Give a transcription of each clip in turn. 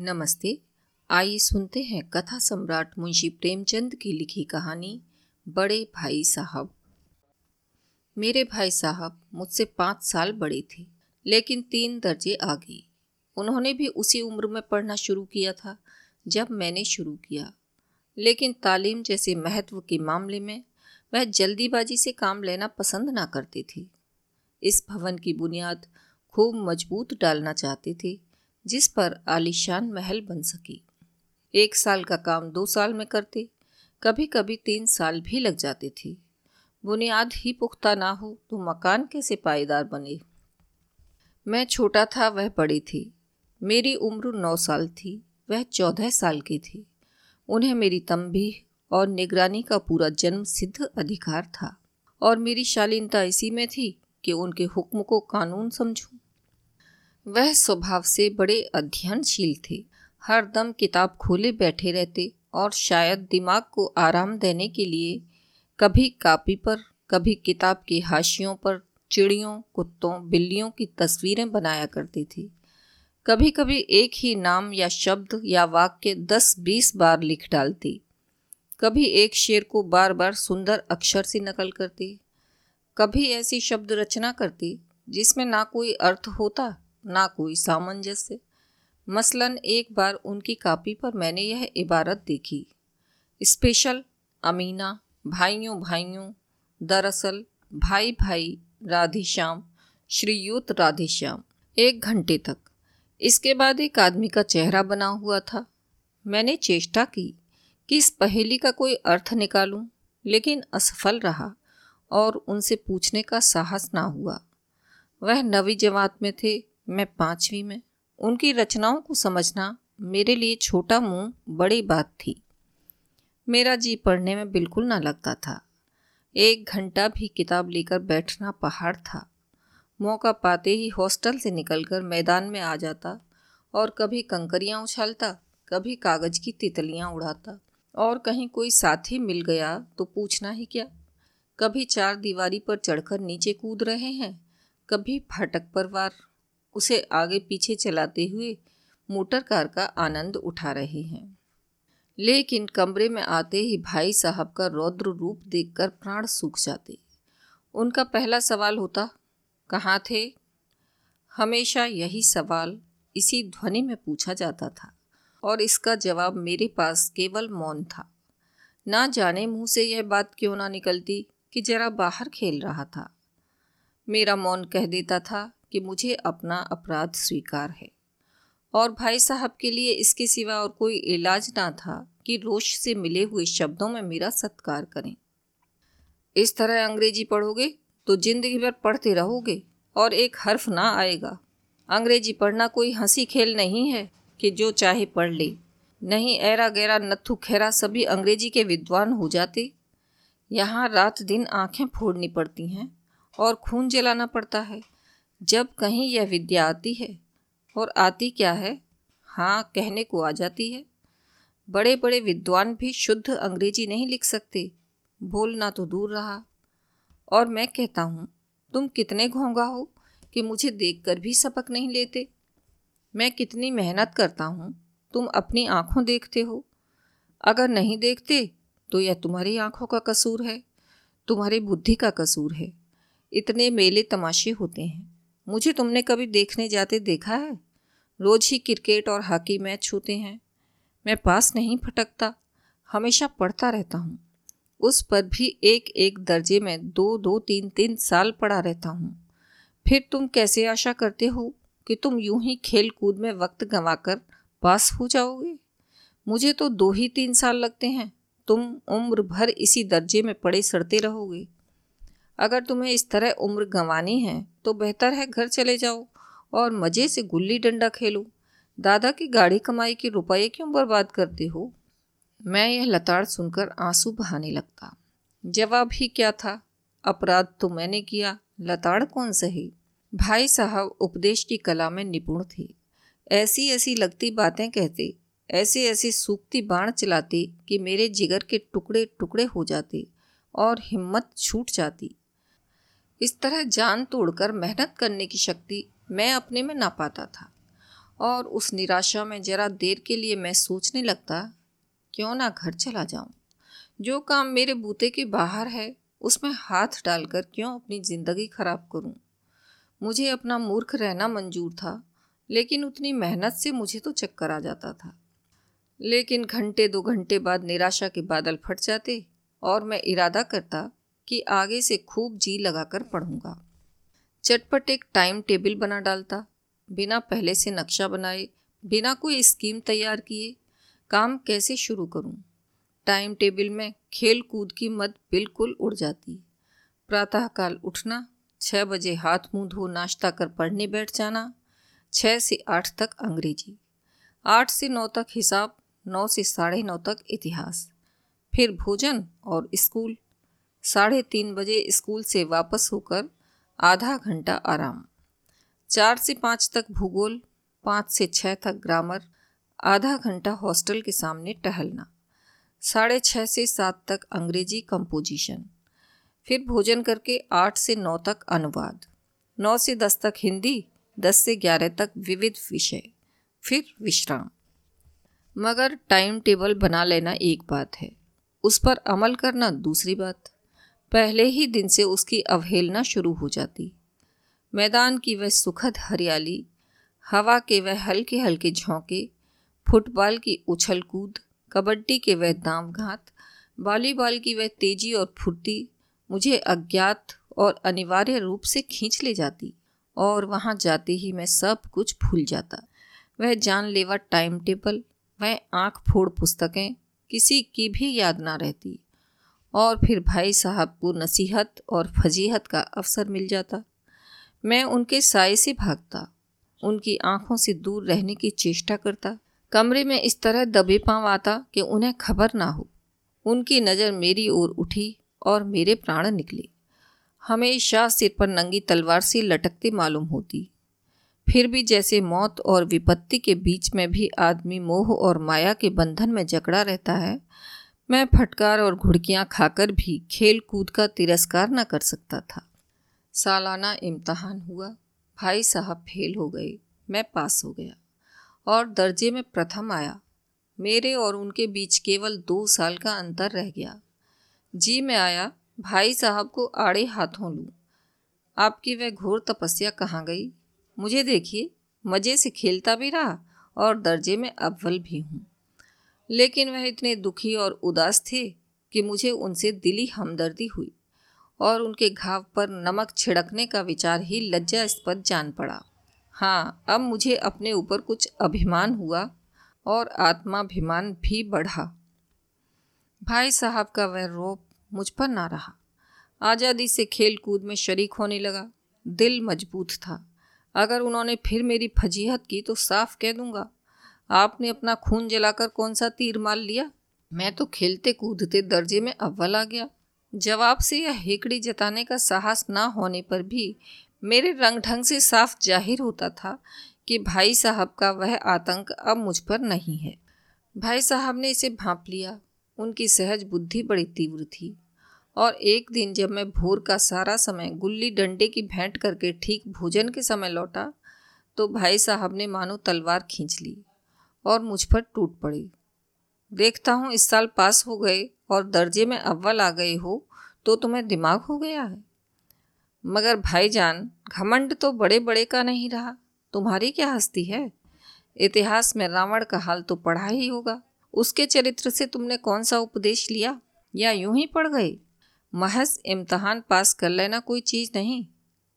नमस्ते, आइए सुनते हैं कथा सम्राट मुंशी प्रेमचंद की लिखी कहानी, बड़े भाई साहब। मेरे भाई साहब मुझसे पाँच साल बड़े थे, लेकिन तीन दर्जे आ आगे। उन्होंने भी उसी उम्र में पढ़ना शुरू किया था, जब मैंने शुरू किया। लेकिन तालीम जैसे महत्व के मामले में, वह जल्दीबाजी से काम लेना पसंद ना करते थे। इस भवन की बुनियाद खूब मज़बूत डालना चाहते थे जिस पर आलीशान महल बन सकी। एक साल का काम दो साल में करते कभी कभी तीन साल भी लग जाते थे। बुनियाद ही पुख्ता ना हो तो मकान कैसे पायदार बने? मैं छोटा था, वह बड़ी थी। मेरी उम्र नौ साल थी, वह चौदह साल की थी। उन्हें मेरी तंबी और निगरानी का पूरा जन्म सिद्ध अधिकार था। और मेरी शालीनता इसी में थी कि उनके हुक्म को कानून समझूं। वह स्वभाव से बड़े अध्ययनशील थे। हर दम किताब खोले बैठे रहते और शायद दिमाग को आराम देने के लिए कभी कापी पर, कभी किताब के हाशियों पर चिड़ियों, कुत्तों, बिल्लियों की तस्वीरें बनाया करते थे। कभी कभी एक ही नाम या शब्द या वाक्य दस बीस बार लिख डालते। कभी एक शेर को बार बार सुंदर अक्षर से नकल करते। कभी ऐसी शब्द रचना करती, जिसमें ना कोई अर्थ होता। ना कोई सामंजस्य। मसलन एक बार उनकी कापी पर मैंने यह इबारत देखी। स्पेशल अमीना भाइयों भाइयों दरअसल भाई भाई राधेश्याम श्रीयुत राधेश्याम एक घंटे तक। इसके बाद एक आदमी का चेहरा बना हुआ था। मैंने चेष्टा की कि इस पहेली का कोई अर्थ निकालूं, लेकिन असफल रहा और उनसे पूछने का साहस ना हुआ। वह नवी जमात में थे मैं पांचवी में। उनकी रचनाओं को समझना मेरे लिए छोटा मुँह बड़ी बात थी। मेरा जी पढ़ने में बिल्कुल ना लगता था। एक घंटा भी किताब लेकर बैठना पहाड़ था। मौका पाते ही हॉस्टल से निकलकर मैदान में आ जाता और कभी कंकरियाँ उछालता, कभी कागज़ की तितलियाँ उड़ाता और कहीं कोई साथी मिल गया तो पूछना ही क्या? कभी चार दीवारी पर चढ़कर नीचे कूद रहे हैं, कभी फाटक पर वार। उसे आगे पीछे चलाते हुए मोटर कार का आनंद उठा रहे हैं। लेकिन कमरे में आते ही भाई साहब का रौद्र रूप देखकर प्राण सूख जाते। उनका पहला सवाल होता, कहाँ थे? हमेशा यही सवाल इसी ध्वनि में पूछा जाता था और इसका जवाब मेरे पास केवल मौन था। ना जाने मुँह से यह बात क्यों ना निकलती कि जरा बाहर खेल रहा था। मेरा मौन कह देता था कि मुझे अपना अपराध स्वीकार है। और भाई साहब के लिए इसके सिवा और कोई इलाज ना था कि रोश से मिले हुए शब्दों में मेरा सत्कार करें। इस तरह अंग्रेज़ी पढ़ोगे तो ज़िंदगी भर पढ़ते रहोगे और एक हर्फ ना आएगा। अंग्रेज़ी पढ़ना कोई हँसी खेल नहीं है कि जो चाहे पढ़ ले। नहीं ऐरा गैरा नथु खेरा सभी अंग्रेज़ी के विद्वान हो जाते। यहाँ रात दिन आँखें फोड़नी पड़ती हैं और खून जलाना पड़ता है। जब कहीं यह विद्या आती है और आती क्या है? हाँ कहने को आ जाती है। बड़े बड़े विद्वान भी शुद्ध अंग्रेज़ी नहीं लिख सकते। बोलना तो दूर रहा। और मैं कहता हूँ, तुम कितने घोंगा हो कि मुझे देखकर भी सबक नहीं लेते? मैं कितनी मेहनत करता हूँ, तुम अपनी आँखों देखते हो। अगर नहीं देखते तो यह तुम्हारी आँखों का कसूर है, तुम्हारी बुद्धि का कसूर है। इतने मेले तमाशे होते हैं। मुझे तुमने कभी देखने जाते देखा है? रोज ही क्रिकेट और हॉकी मैच होते हैं। मैं पास नहीं फटकता, हमेशा पढ़ता रहता हूँ। उस पर भी एक एक दर्जे में दो दो, तीन तीन साल पढ़ा रहता हूँ। फिर तुम कैसे आशा करते हो कि तुम यूँ ही खेल कूद में वक्त गंवाकर पास हो जाओगे? मुझे तो दो ही तीन साल लगते हैं। तुम उम्र भर इसी दर्जे में पड़े सड़ते रहोगे। अगर तुम्हें इस तरह उम्र गंवानी है तो बेहतर है घर चले जाओ और मज़े से गुल्ली डंडा खेलो। दादा की गाड़ी कमाई के रुपये क्यों बर्बाद करते हो? मैं यह लताड़ सुनकर आँसू बहाने लगता। जवाब ही क्या था? अपराध तो मैंने किया, लताड़ कौन सही? भाई साहब उपदेश की कला में निपुण थे। ऐसी ऐसी लगती बातें कहते ऐसे ऐसे सूखती बाण चलाते कि मेरे जिगर के टुकड़े टुकड़े हो जाते और हिम्मत छूट जाती। इस तरह जान तोड़कर मेहनत करने की शक्ति मैं अपने में ना पाता था। और उस निराशा में जरा देर के लिए मैं सोचने लगता, क्यों ना घर चला जाऊँ? जो काम मेरे बूते के बाहर है, उसमें हाथ डालकर क्यों अपनी ज़िंदगी खराब करूँ? मुझे अपना मूर्ख रहना मंजूर था, लेकिन उतनी मेहनत से मुझे तो चक्कर आ जाता था। लेकिन घंटे दो घंटे बाद निराशा के बादल फट जाते और मैं इरादा करता कि आगे से खूब जी लगाकर पढ़ूँगा। चटपट एक टाइम टेबल बना डालता। बिना पहले से नक्शा बनाए, बिना कोई स्कीम तैयार किए, काम कैसे शुरू करूँ? टाइम टेबल में खेल कूद की मत बिल्कुल उड़ जाती। प्रातःकाल उठना छः बजे हाथ मुँह धो नाश्ता कर पढ़ने बैठ जाना छः से आठ तक अंग्रेज़ी, आठ से नौ तक हिसाब, नौ से साढ़े नौ तक इतिहास, फिर भोजन और स्कूल साढ़े तीन बजे स्कूल से वापस होकर आधा घंटा आराम। चार से पाँच तक भूगोल, पाँच से छः तक ग्रामर, आधा घंटा हॉस्टल के सामने टहलना, साढ़े छः से सात तक अंग्रेज़ी कंपोजिशन, फिर भोजन करके आठ से नौ तक अनुवाद, नौ से दस तक हिंदी, दस से ग्यारह तक विविध विषय, फिर विश्राम। मगर टाइम टेबल बना लेना एक बात है, उस पर अमल करना दूसरी बात। पहले ही दिन से उसकी अवहेलना शुरू हो जाती। मैदान की वह सुखद हरियाली, हवा के वह हल्के हल्के झोंके, फुटबॉल की उछल कूद, कबड्डी के वह दाम घात, वॉलीबॉल की वह तेज़ी और फुर्ती मुझे अज्ञात और अनिवार्य रूप से खींच ले जाती और वहाँ जाते ही मैं सब कुछ भूल जाता। वह जानलेवा टाइम टेबल, वह आँख फोड़ पुस्तकें, किसी की भी याद ना रहती। और फिर भाई साहब को नसीहत और फजीहत का अवसर मिल जाता। मैं उनके साय से भागता, उनकी आँखों से दूर रहने की चेष्टा करता। कमरे में इस तरह दबे पाँव आता कि उन्हें खबर ना हो। उनकी नज़र मेरी ओर उठी और मेरे प्राण निकले। हमेशा सिर पर नंगी तलवार से लटकते मालूम होती। फिर भी जैसे मौत और विपत्ति के बीच में भी आदमी मोह और माया के बंधन में जकड़ा रहता है मैं फटकार और घुड़कियाँ खाकर भी खेल कूद का तिरस्कार न कर सकता था। सालाना इम्तहान हुआ। भाई साहब फेल हो गए। मैं पास हो गया और दर्जे में प्रथम आया। मेरे और उनके बीच केवल दो साल का अंतर रह गया। जी मैं आया। भाई साहब को आड़े हाथों लूँ। आपकी वह घोर तपस्या कहाँ गई? मुझे देखिए। मज़े से खेलता भी रहा और दर्जे में अव्वल भी हूँ। लेकिन वह इतने दुखी और उदास थे कि मुझे उनसे दिली हमदर्दी हुई और उनके घाव पर नमक छिड़कने का विचार ही लज्जास्पद जान पड़ा। हाँ अब मुझे अपने ऊपर कुछ अभिमान हुआ और आत्माभिमान भी बढ़ा। भाई साहब का वह रोप मुझ पर ना रहा। आज़ादी से खेल कूद में शरीक होने लगा। दिल मज़बूत था। अगर उन्होंने फिर मेरी फजीहत की तो साफ़ कह दूँगा आपने अपना खून जलाकर कौन सा तीर मार लिया? मैं तो खेलते कूदते दर्जे में अव्वल आ गया। जवाब से यह हेकड़ी जताने का साहस ना होने पर भी मेरे रंग ढंग से साफ़ ज़ाहिर होता था कि भाई साहब का वह आतंक अब मुझ पर नहीं है। भाई साहब ने इसे भांप लिया। उनकी सहज बुद्धि बड़ी तीव्र थी। और एक दिन जब मैं भोर का सारा समय गुल्ली डंडे की भेंट करके ठीक भोजन के समय लौटा तो भाई साहब ने मानो तलवार खींच ली। और मुझ पर टूट पड़ी। देखता हूँ इस साल पास हो गए और दर्जे में अव्वल आ गए हो तो तुम्हें दिमाग हो गया है। मगर भाईजान, घमंड तो बड़े बड़े का नहीं रहा। तुम्हारी क्या हस्ती है? इतिहास में रावण का हाल तो पढ़ा ही होगा। उसके चरित्र से तुमने कौन सा उपदेश लिया? या यूँ ही पढ़ गए? महज इम्तहान पास कर लेना कोई चीज़ नहीं।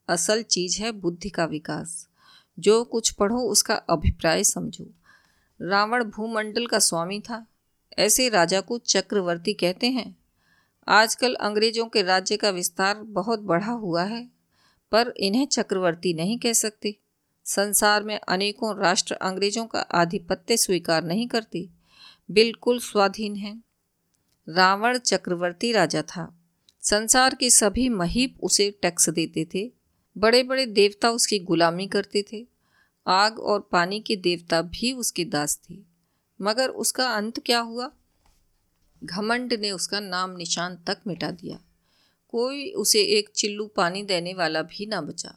असल चीज़ है बुद्धि का विकास। जो कुछ पढ़ो उसका अभिप्राय समझो। रावण भूमंडल का स्वामी था। ऐसे राजा को चक्रवर्ती कहते हैं। आजकल अंग्रेज़ों के राज्य का विस्तार बहुत बढ़ा हुआ है, पर इन्हें चक्रवर्ती नहीं कह सकते। संसार में अनेकों राष्ट्र अंग्रेज़ों का आधिपत्य स्वीकार नहीं करते, बिल्कुल स्वाधीन है। रावण चक्रवर्ती राजा था। संसार के सभी महीप उसे टैक्स देते थे बड़े बड़े देवता उसकी गुलामी करते थे। आग और पानी के देवता भी उसके दास थे। मगर उसका अंत क्या हुआ? घमंड ने उसका नाम निशान तक मिटा दिया। कोई उसे एक चिल्लू पानी देने वाला भी ना बचा।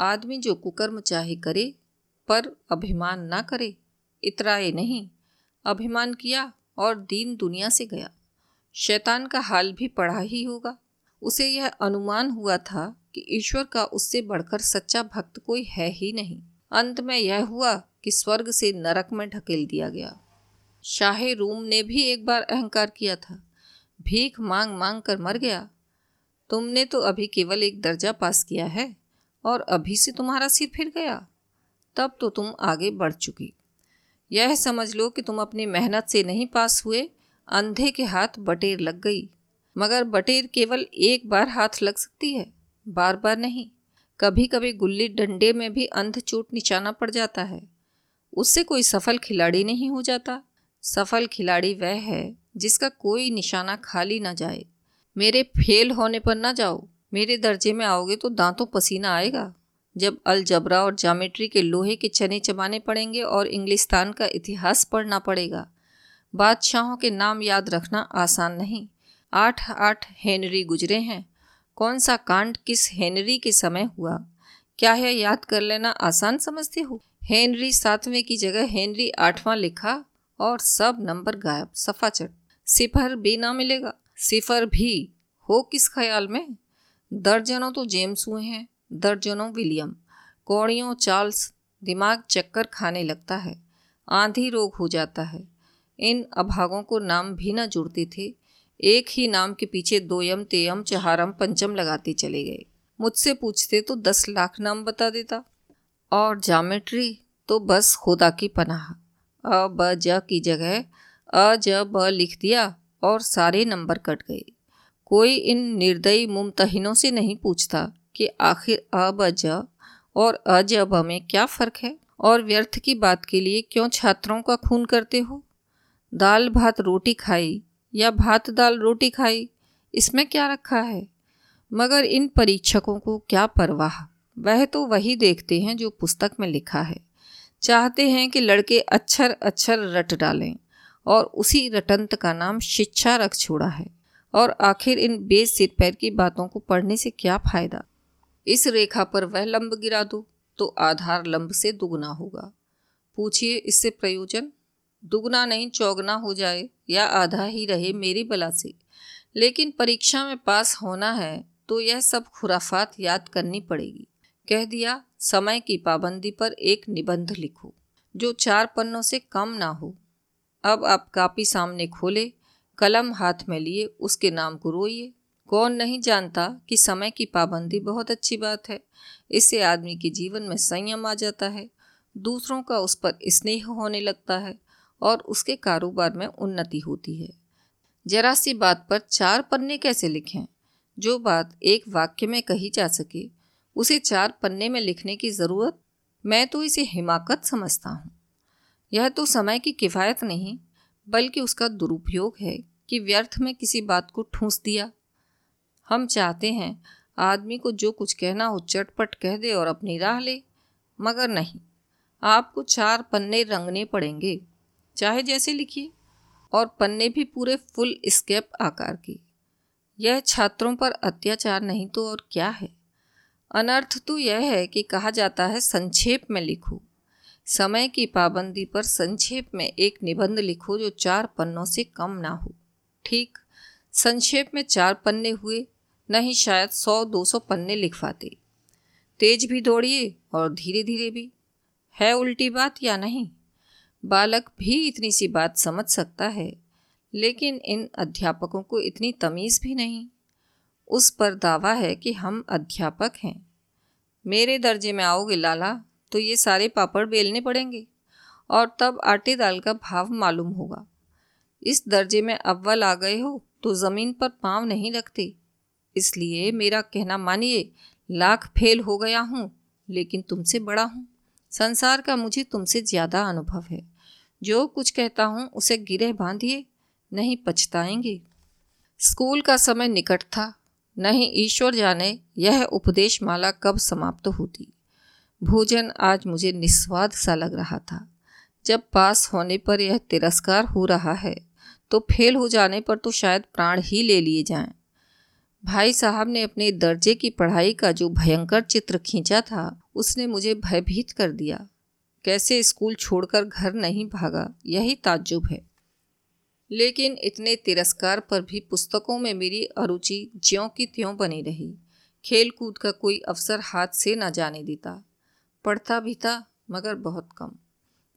आदमी जो कुकर्म चाहे करे, पर अभिमान ना करे, इतराए नहीं। अभिमान किया और दीन दुनिया से गया। शैतान का हाल भी पढ़ा ही होगा। उसे यह अनुमान हुआ था कि ईश्वर का उससे बढ़कर सच्चा भक्त कोई है ही नहीं। अंत में यह हुआ कि स्वर्ग से नरक में ढकेल दिया गया। शाह रूम ने भी एक बार अहंकार किया था। भीख मांग मांग कर मर गया। तुमने तो अभी केवल एक दर्जा पास किया है और अभी से तुम्हारा सिर फिर गया। तब तो तुम आगे बढ़ चुकी। यह समझ लो कि तुम अपनी मेहनत से नहीं पास हुए, अंधे के हाथ बटेर लग गई। मगर बटेर केवल एक बार हाथ लग सकती है, बार बार नहीं। कभी कभी गुल्ली डंडे में भी अंध चोट निशाना पड़ जाता है। उससे कोई सफल खिलाड़ी नहीं हो जाता। सफल खिलाड़ी वह है जिसका कोई निशाना खाली ना जाए। मेरे फेल होने पर ना जाओ। मेरे दर्जे में आओगे तो दांतों पसीना आएगा। जब अल जबरा और जामेट्री के लोहे के चने चबाने पड़ेंगे और इंग्लिस्तान का इतिहास पढ़ना पड़ेगा। बादशाहों के नाम याद रखना आसान नहीं। आठ आठ हेनरी गुजरे हैं। कौन सा कांड किस हेनरी के समय हुआ? क्या है याद कर लेना आसान समझते हो? हेनरी सातवें की जगह हेनरी आठवां लिखा और सब नंबर गायब सफ़ा चट सिफर भी ना मिलेगा। सिफर भी? हो किस ख्याल में? दर्जनों तो जेम्स हुए हैं, दर्जनों विलियम। कौड़ियों, चार्ल्स, दिमाग चक्कर खाने लगता है, आंधी रोग हो जाता है। इन अभागों को नाम भी ना जुड़ते थे। एक ही नाम के पीछे दोयम, तेयम, चहारम, पंचम लगाते चले गए। मुझसे पूछते तो दस लाख नाम बता देता। और जामेट्री तो बस खुदा की पनाह। अ, ब, ज की जगह, अ, ज, ब लिख दिया और सारे नंबर कट गए। कोई इन निर्दयी मुमतहिनों से नहीं पूछता कि आखिर अ, ब, ज और अजब में क्या फ़र्क है? और व्यर्थ की बात के लिए क्यों छात्रों का खून करते हो? दाल भात रोटी खाई या भात, दाल, रोटी खाई, इसमें क्या रखा है? मगर इन परीक्षकों को क्या परवाह? वह तो वही देखते हैं जो पुस्तक में लिखा है। चाहते हैं कि लड़के अक्षर अक्षर रट डालें और उसी रटंत का नाम शिक्षा रख छोड़ा है। और आखिर इन बेस सिर पैर की बातों को पढ़ने से क्या फ़ायदा? इस रेखा पर वह लंब गिरा दो तो आधार लंब से दुगना होगा। पूछिए इससे प्रयोजन। दुगना नहीं, चौगना हो जाए या आधा ही रहे मेरी बला से। लेकिन परीक्षा में पास होना है तो यह सब खुराफात याद करनी पड़ेगी। कह दिया, समय की पाबंदी पर एक निबंध लिखो, जो चार पन्नों से कम ना हो। अब आप कापी सामने खोले, कलम हाथ में लिए, उसके नाम को रोइए। कौन नहीं जानता कि समय की पाबंदी बहुत अच्छी बात है। इससे आदमी के जीवन में संयम आ जाता है। दूसरों का उस पर स्नेह होने लगता है। और उसके कारोबार में उन्नति होती है। जरा सी बात पर चार पन्ने कैसे लिखें? जो बात एक वाक्य में कही जा सके, उसे चार पन्ने में लिखने की ज़रूरत? मैं तो इसे हिमाकत समझता हूँ। यह तो समय की किफ़ायत नहीं, बल्कि उसका दुरुपयोग है कि व्यर्थ में किसी बात को ठूंस दिया। हम चाहते हैं आदमी को जो कुछ कहना हो चटपट कह दे और अपनी राह ले, मगर नहीं। आपको चार पन्ने रंगने पड़ेंगे। चाहे जैसे लिखिए। और पन्ने भी पूरे फुल स्केप आकार के। यह छात्रों पर अत्याचार नहीं तो और क्या है? अनर्थ तो यह है कि कहा जाता है, संक्षेप में लिखो। समय की पाबंदी पर संक्षेप में एक निबंध लिखो जो चार पन्नों से कम ना हो। ठीक? संक्षेप में चार पन्ने हुए, नहीं शायद सौ, दो सौ पन्ने लिखवाते तेज भी दौड़िए और धीरे धीरे भी। है उल्टी बात या नहीं? बालक भी इतनी सी बात समझ सकता है, लेकिन इन अध्यापकों को इतनी तमीज़ भी नहीं। उस पर दावा है कि हम अध्यापक हैं। मेरे दर्जे में आओगे लाला तो ये सारे पापड़ बेलने पड़ेंगे, और तब आटे दाल का भाव मालूम होगा। इस दर्जे में अव्वल आ गए हो तो ज़मीन पर पाँव नहीं रखते इसलिए मेरा कहना मानिए, लाख फेल हो गया हूँ, लेकिन तुमसे बड़ा हूँ। संसार का मुझे तुमसे ज़्यादा अनुभव है। जो कुछ कहता हूँ उसे गिरे बांधिए, नहीं पछताएँगे। स्कूल का समय निकट था, नहीं ईश्वर जाने यह उपदेश माला कब समाप्त होती। भोजन आज मुझे निस्वाद सा लग रहा था। जब पास होने पर यह तिरस्कार हो रहा है तो फेल हो जाने पर तो शायद प्राण ही ले लिए जाएँ। भाई साहब ने अपने दर्जे की पढ़ाई का जो भयंकर चित्र खींचा था, उसने मुझे भयभीत कर दिया। कैसे स्कूल छोड़कर घर नहीं भागा, यही ताज्जुब है। लेकिन इतने तिरस्कार पर भी पुस्तकों में मेरी अरुचि ज्यों की त्यों बनी रही। खेल कूद का कोई अवसर हाथ से न जाने देता। पढ़ता भी था, मगर बहुत कम।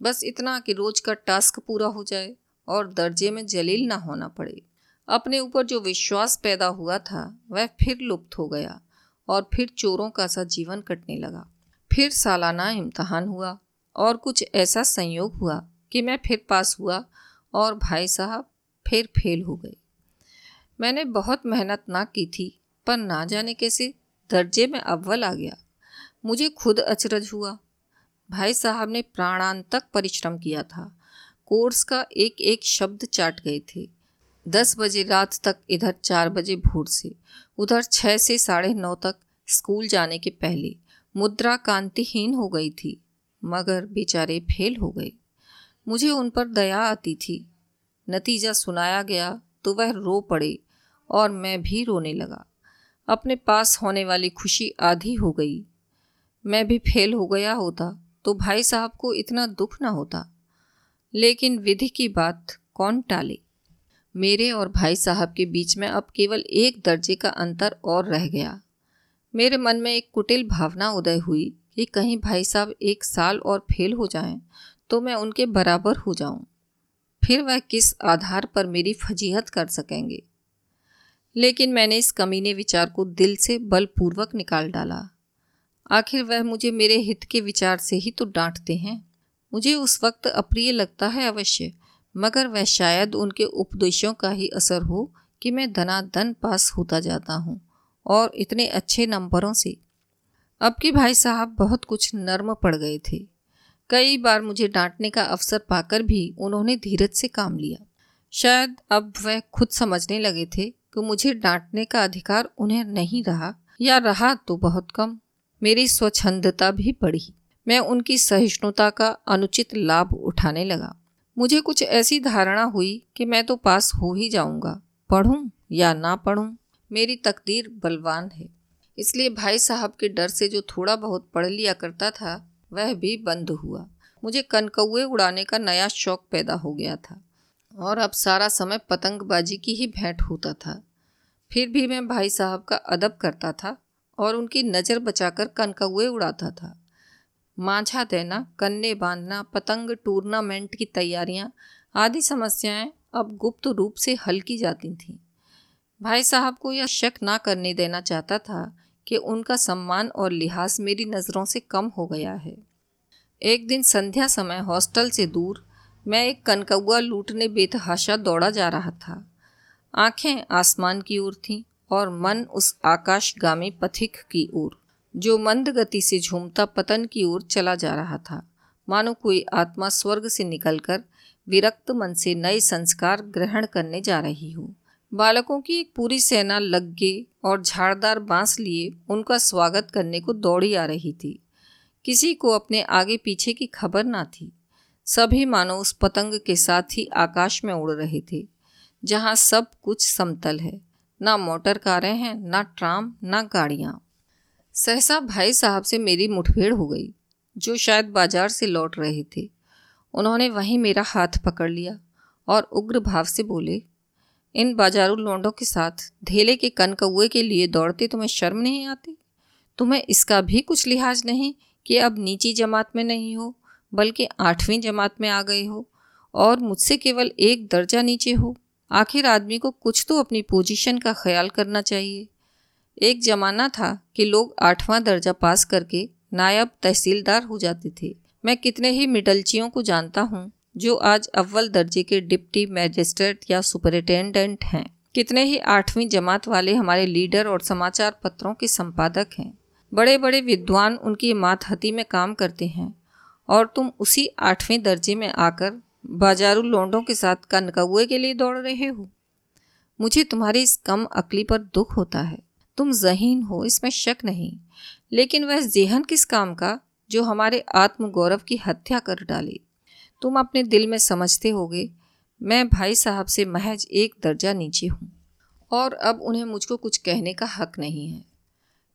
बस इतना कि रोज का टास्क पूरा हो जाए और दर्जे में जलील ना होना पड़े। अपने ऊपर जो विश्वास पैदा हुआ था, वह फिर लुप्त हो गया और फिर चोरों का सा जीवन कटने लगा। फिर सालाना इम्तहान हुआ। और कुछ ऐसा संयोग हुआ कि मैं फिर पास हुआ और भाई साहब फिर फेल हो गए। मैंने बहुत मेहनत ना की थी, पर ना जाने कैसे दर्जे में अव्वल आ गया। मुझे खुद अचरज हुआ। भाई साहब ने प्राणांतक परिश्रम किया था। कोर्स का एक एक शब्द चाट गए थे। दस बजे रात तक इधर चार बजे भोर से, उधर छः से साढ़े नौ तक स्कूल जाने के पहले मुद्रा कांतिहीन हो गई थी। मगर बेचारे फेल हो गए। मुझे उन पर दया आती थी। नतीजा सुनाया गया तो वह रो पड़े और मैं भी रोने लगा। अपने पास होने वाली खुशी आधी हो गई। मैं भी फेल हो गया होता तो भाई साहब को इतना दुख ना होता। लेकिन विधि की बात कौन टाले? मेरे और भाई साहब के बीच में अब केवल एक दर्जे का अंतर और रह गया। मेरे मन में एक कुटिल भावना उदय हुई कि कहीं भाई साहब एक साल और फेल हो जाएँ तो मैं उनके बराबर हो जाऊँ। फिर वह किस आधार पर मेरी फजीहत कर सकेंगे? लेकिन मैंने इस कमीने विचार को दिल से बलपूर्वक निकाल डाला। आखिर वह मुझे मेरे हित के विचार से ही तो डांटते हैं। मुझे उस वक्त अप्रिय लगता है अवश्य, मगर वह शायद उनके उपदेशों का ही असर हो कि मैं धनाधन पास होता जाता हूँ और इतने अच्छे नंबरों से अब के भाई साहब बहुत कुछ नर्म पड़ गए थे। कई बार मुझे डांटने का अवसर पाकर भी उन्होंने धीरज से काम लिया। शायद अब वह खुद समझने लगे थे कि मुझे डांटने का अधिकार उन्हें नहीं रहा, या रहा तो बहुत कम। मेरी स्वच्छंदता भी बढ़ी। मैं उनकी सहिष्णुता का अनुचित लाभ उठाने लगा। मुझे कुछ ऐसी धारणा हुई कि मैं तो पास हो ही जाऊँगा, पढ़ूं या ना पढ़ूं। मेरी तकदीर बलवान है। इसलिए भाई साहब के डर से जो थोड़ा बहुत पढ़ लिया करता था, वह भी बंद हुआ। मुझे कनकौए उड़ाने का नया शौक पैदा हो गया था और अब सारा समय पतंगबाजी की ही भेंट होता था। फिर भी मैं भाई साहब का अदब करता था और उनकी नज़र बचाकर कनकौए उड़ाता था। मांझा देना, कन्ने बांधना, पतंग टूर्नामेंट की तैयारियाँ आदि समस्याएँ अब गुप्त रूप से हल की जाती थीं। भाई साहब को यह शक ना करने देना चाहता था कि उनका सम्मान और लिहाज मेरी नज़रों से कम हो गया है। एक दिन संध्या समय हॉस्टल से दूर मैं एक कनकौआ लूटने बेतहाशा दौड़ा जा रहा था। आँखें आसमान की ओर थीं और मन उस आकाशगामी पथिक की ओर, जो मंद गति से झूमता पतन की ओर चला जा रहा था। मानो कोई आत्मा स्वर्ग से निकलकर विरक्त मन से नए संस्कार ग्रहण करने जा रही हो। बालकों की एक पूरी सेना लग लग्गे और झाड़दार बाँस लिए उनका स्वागत करने को दौड़ी आ रही थी। किसी को अपने आगे पीछे की खबर ना थी। सभी मानो उस पतंग के साथ ही आकाश में उड़ रहे थे, जहाँ सब कुछ समतल है। ना मोटर कारें हैं, ना ट्राम, ना गाड़ियाँ। सहसा भाई साहब से मेरी मुठभेड़ हो गई, जो शायद बाज़ार से लौट रहे थे। उन्होंने वहीं मेरा हाथ पकड़ लिया और उग्र भाव से बोले इन बाजारू लोंडों के साथ धेले के कन कौए के लिए दौड़ते तुम्हें शर्म नहीं आती? तुम्हें इसका भी कुछ लिहाज नहीं कि अब नीची जमात में नहीं हो, बल्कि आठवीं जमात में आ गए हो, और मुझसे केवल एक दर्जा नीचे हो। आखिर आदमी को कुछ तो अपनी पोजीशन का ख्याल करना चाहिए। एक ज़माना था कि लोग आठवां दर्जा पास करके नायब तहसीलदार हो जाते थे। मैं कितने ही मिडलचियों को जानता हूँ जो आज अव्वल दर्जे के डिप्टी मैजिस्ट्रेट या सुपरिटेंडेंट हैं। कितने ही आठवीं जमात वाले हमारे लीडर और समाचार पत्रों के संपादक हैं। बड़े बड़े विद्वान उनकी मातहती में काम करते हैं और तुम उसी आठवें दर्जे में आकर बाजारू लोंडों के साथ कनकौए के लिए दौड़ रहे हो। मुझे तुम्हारी इस कम अकली पर दुख होता है। तुम जहीन हो, इसमें शक नहीं। लेकिन वह जेहन किस काम का जो हमारे आत्मगौरव की हत्या कर डाले। तुम अपने दिल में समझते होगे, मैं भाई साहब से महज एक दर्जा नीचे हूँ। और अब उन्हें मुझको कुछ कहने का हक नहीं है।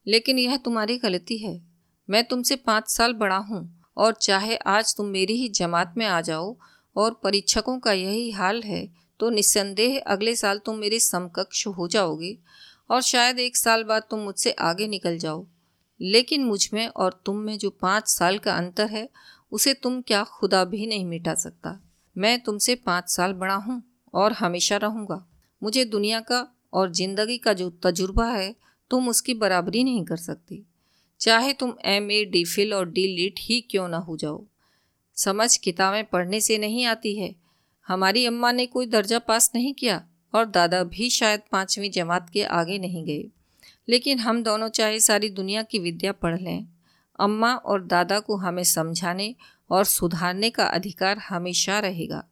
लेकिन यह तुम्हारी गलती है। मैं तुमसे पाँच साल बड़ा हूँ और चाहे आज तुम मेरी ही जमात में आ जाओ और परीक्षकों का यही हाल है तो निस्संदेह अगले साल तुम मेरे समकक्ष हो जाओगे और शायद एक साल बाद तुम मुझसे आगे निकल जाओ। लेकिन मुझमें और तुम में जो पाँच साल का अंतर है उसे तुम क्या खुदा भी नहीं मिटा सकता। मैं तुमसे पाँच साल बड़ा हूँ और हमेशा रहूँगा। मुझे दुनिया का और ज़िंदगी का जो तजुर्बा है, तुम उसकी बराबरी नहीं कर सकती। चाहे तुम एम ए, डी फिल और डी लिट ही क्यों ना हो जाओ। समझ किताबें पढ़ने से नहीं आती है। हमारी अम्मा ने कोई दर्जा पास नहीं किया और दादा भी शायद पाँचवीं जमात के आगे नहीं गए। लेकिन हम दोनों चाहे सारी दुनिया की विद्या पढ़ लें। अम्मा और दादा को हमें समझाने और सुधारने का अधिकार हमेशा रहेगा।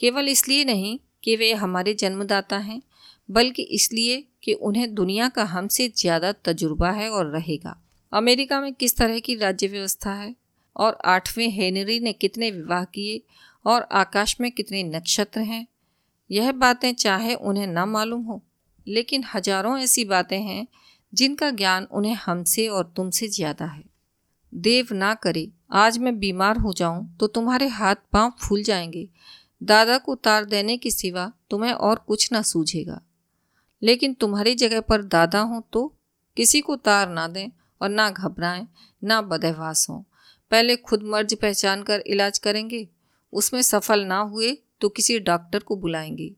केवल इसलिए नहीं कि वे हमारे जन्मदाता हैं, बल्कि इसलिए कि उन्हें दुनिया का हमसे ज़्यादा तजुर्बा है और रहेगा। अमेरिका में किस तरह की राज्य व्यवस्था है? और आठवें हेनरी ने कितने विवाह किए? और आकाश में कितने नक्षत्र हैं? यह बातें चाहे उन्हें न मालूम हो, लेकिन हज़ारों ऐसी बातें हैं जिनका ज्ञान उन्हें हमसे और तुमसे ज़्यादा है। देव ना करे, आज मैं बीमार हो जाऊँ तो तुम्हारे हाथ पाँव फूल जाएँगे। दादा को तार देने के सिवा तुम्हें और कुछ ना सूझेगा। लेकिन तुम्हारी जगह पर दादा हो तो किसी को तार ना दें और ना घबराएँ, ना बदहवास हों। पहले खुद मर्ज पहचान कर इलाज करेंगे। उसमें सफल ना हुए तो किसी डॉक्टर को बुलाएँगे।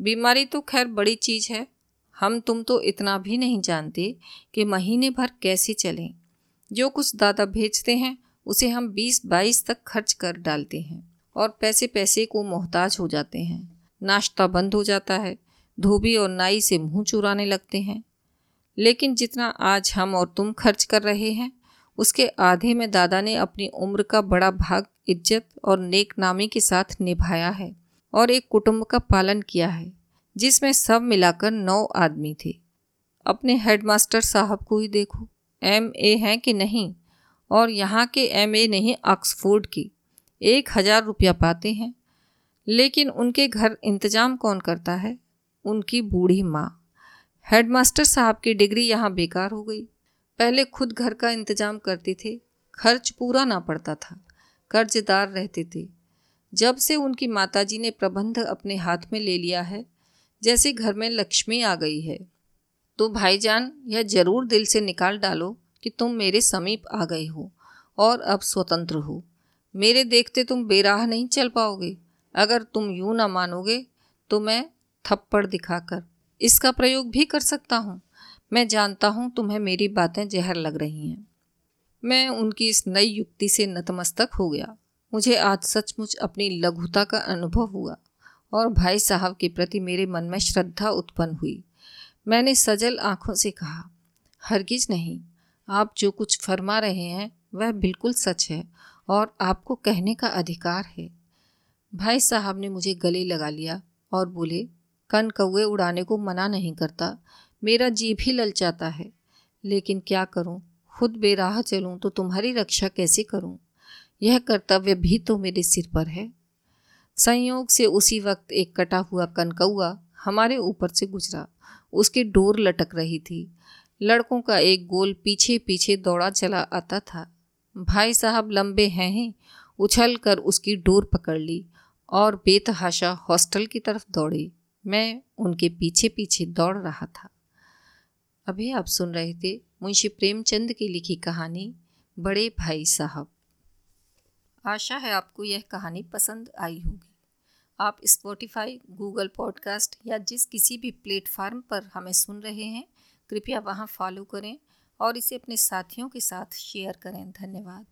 बीमारी तो खैर बड़ी चीज़ है। हम तुम तो इतना भी नहीं जानते कि महीने भर कैसे चलें। जो कुछ दादा भेजते हैं, उसे हम बीस बाईस तक खर्च कर डालते हैं और पैसे पैसे को मोहताज हो जाते हैं। नाश्ता बंद हो जाता है, धोबी और नाई से मुँह चुराने लगते हैं। लेकिन जितना आज हम और तुम खर्च कर रहे हैं, उसके आधे में दादा ने अपनी उम्र का बड़ा भाग इज़्ज़त और नेक नामी के साथ निभाया है और एक कुटुंब का पालन किया है, जिसमें सब मिलाकर नौ आदमी थे। अपने हेडमास्टर साहब को ही देखो। एम ए हैं कि नहीं? और यहाँ के एम ए नहीं ऑक्सफोर्ड की। एक हज़ार रुपया पाते हैं। लेकिन उनके घर इंतज़ाम कौन करता है? उनकी बूढ़ी माँ। हेडमास्टर साहब की डिग्री यहाँ बेकार हो गई। पहले खुद घर का इंतज़ाम करते थे। खर्च पूरा ना पड़ता था। कर्जदार रहते थे। जब से उनकी माताजी ने प्रबंध अपने हाथ में ले लिया है, जैसे घर में लक्ष्मी आ गई है। तो भाईजान, यह ज़रूर दिल से निकाल डालो कि तुम मेरे समीप आ गए हो और अब स्वतंत्र हो। मेरे देखते तुम बेराह नहीं चल पाओगे। अगर तुम यूँ ना मानोगे तो मैं थप्पड़ दिखाकर इसका प्रयोग भी कर सकता हूँ। मैं जानता हूँ तुम्हें मेरी बातें जहर लग रही हैं। मैं उनकी इस नई युक्ति से नतमस्तक हो गया। मुझे आज सचमुच अपनी लघुता का अनुभव हुआ और भाई साहब के प्रति मेरे मन में श्रद्धा उत्पन्न हुई। मैंने सजल आँखों से कहा, हरगिज नहीं, आप जो कुछ फरमा रहे हैं, वह बिल्कुल सच है और आपको कहने का अधिकार है। भाई साहब ने मुझे गले लगा लिया और बोले, कन कौए उड़ाने को मना नहीं करता, मेरा जी भी ललचाता है। लेकिन क्या करूँ? खुद बेराह चलूँ तो तुम्हारी रक्षा कैसे करूँ? यह कर्तव्य भी तो मेरे सिर पर है। संयोग से उसी वक्त एक कटा हुआ कनकौआ हमारे ऊपर से गुजरा। उसकी डोर लटक रही थी। लड़कों का एक गोल पीछे पीछे दौड़ा चला आता था। भाई साहब लंबे हैं, ही। उछल कर उसकी डोर पकड़ ली और बेतहाशा हॉस्टल की तरफ़ दौड़े। मैं उनके पीछे पीछे दौड़ रहा था। अभी आप सुन रहे थे मुंशी प्रेमचंद की लिखी कहानी, बड़े भाई साहब। आशा है आपको यह कहानी पसंद आई होगी। आप स्पॉटिफाई गूगल पॉडकास्ट या जिस किसी भी प्लेटफार्म पर हमें सुन रहे हैं, कृपया वहाँ फॉलो करें और इसे अपने साथियों के साथ शेयर करें। धन्यवाद।